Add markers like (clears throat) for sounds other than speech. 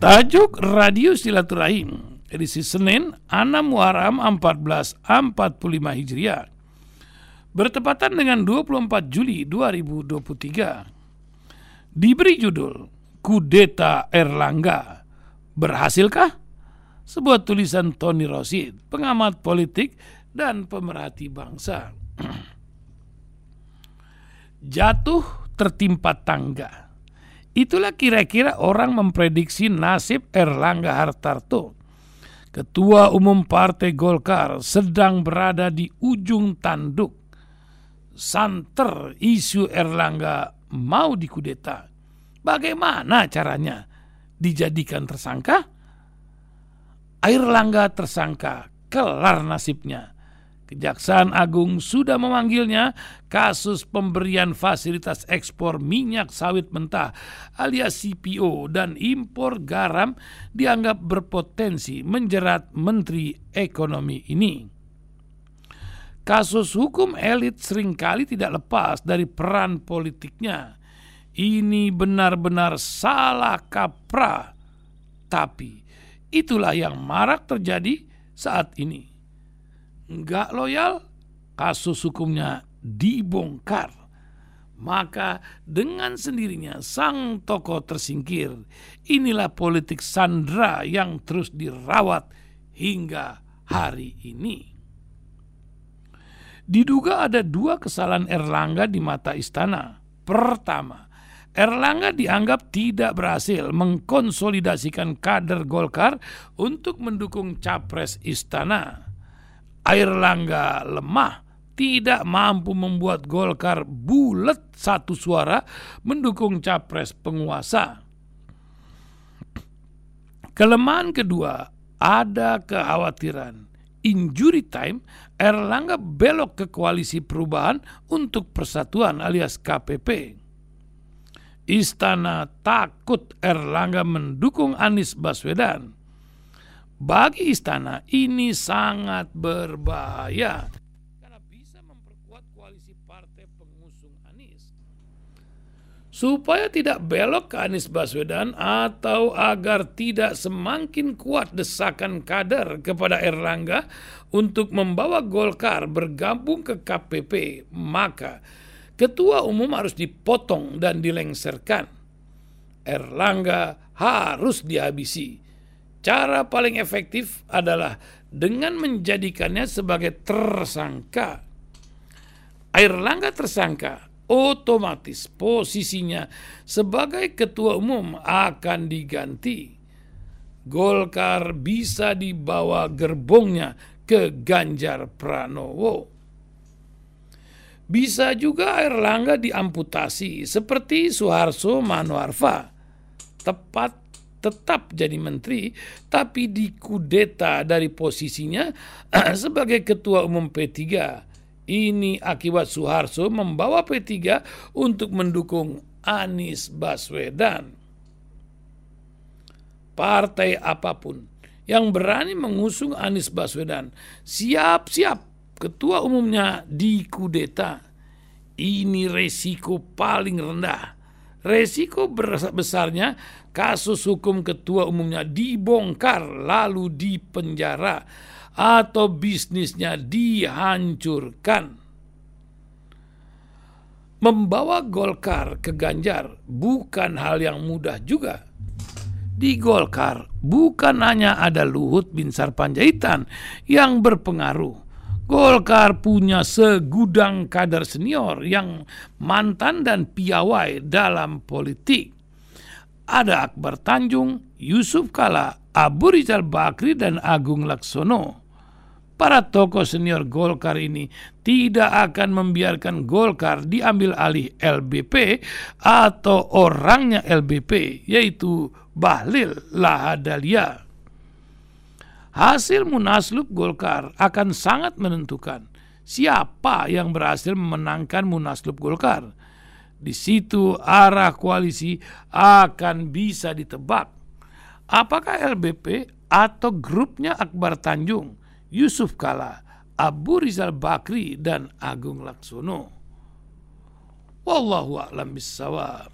Tajuk Radio Silaturahim edisi Senin 6 Muharram 1445 Hijriah bertepatan dengan 24 Juli 2023 diberi judul Kudeta Erlangga berhasilkah? Sebuah tulisan Tony Rosid, pengamat politik dan pemerhati bangsa. (clears throat) Jatuh tertimpa tangga Itulah kira-kira orang memprediksi nasib Erlangga Hartarto. Ketua Umum Partai Golkar sedang berada di ujung tanduk. Santer isu Erlangga mau dikudeta. Bagaimana caranya? Dijadikan tersangka? Erlangga tersangka, kelar nasibnya Kejaksaan Agung sudah memanggilnya kasus pemberian fasilitas ekspor minyak sawit mentah alias CPO dan impor garam dianggap berpotensi menjerat Menteri Ekonomi ini. Kasus hukum elit sering kali tidak lepas dari peran politiknya. Ini benar-benar salah kaprah. Tapi itulah yang marak terjadi saat ini nggak loyal, kasus hukumnya dibongkar. Maka dengan sendirinya sang tokoh tersingkir. Inilah politik Sandra yang terus dirawat hingga hari ini. Diduga ada dua kesalahan Erlangga di mata istana. Pertama, Erlangga dianggap tidak berhasil mengkonsolidasikan kader Golkar untuk mendukung capres istana. Air Langga lemah tidak mampu membuat Golkar bulat satu suara mendukung capres penguasa. Kelemahan kedua, ada kekhawatiran injury time Erlangga belok ke koalisi perubahan untuk persatuan alias KPP. Istana takut Erlangga mendukung Anies Baswedan bagi istana ini sangat berbahaya karena bisa memperkuat koalisi partai pengusung Anies. Supaya tidak belok ke Anies Baswedan atau agar tidak semakin kuat desakan kader kepada Erlangga untuk membawa Golkar bergabung ke KPP, maka ketua umum harus dipotong dan dilengserkan. Erlangga harus dihabisi Cara paling efektif adalah dengan menjadikannya sebagai tersangka. Air Langga tersangka, otomatis posisinya sebagai ketua umum akan diganti. Golkar bisa dibawa gerbongnya ke Ganjar Pranowo. Bisa juga air Langga diamputasi seperti Soeharto Manoarfa. Tepat tetap jadi menteri tapi dikudeta dari posisinya (clears throat) sebagai ketua umum P3. Ini akibat Soeharto membawa P3 untuk mendukung Anies Baswedan. Partai apa pun yang berani mengusung Anies Baswedan siap-siap ketua umumnya dikudeta. Ini resiko paling rendah resiko besarnya kasus hukum ketua umumnya dibongkar lalu dipenjara atau bisnisnya dihancurkan. Membawa Golkar ke Ganjar bukan hal yang mudah juga. Di Golkar bukan hanya ada Luhut bin Sarpanjaitan yang berpengaruh, Golkar punya segudang kader senior yang mantan dan piawai dalam politik. Ada Akbar Tanjung, Yusuf Kala, Abu Rizal Bakri, dan Agung Laksono. Para tokoh senior Golkar ini tidak akan membiarkan Golkar diambil alih LBP atau orangnya LBP, yaitu Bahlil Lahadalia hasil munaslup Golkar akan sangat menentukan siapa yang berhasil memenangkan munaslup Golkar. Di situ arah koalisi akan bisa ditebak. Apakah LBP atau grupnya Akbar Tanjung, Yusuf Kala, Abu Rizal Bakri dan Agung Laksono? Wallahu a'lam bissawab.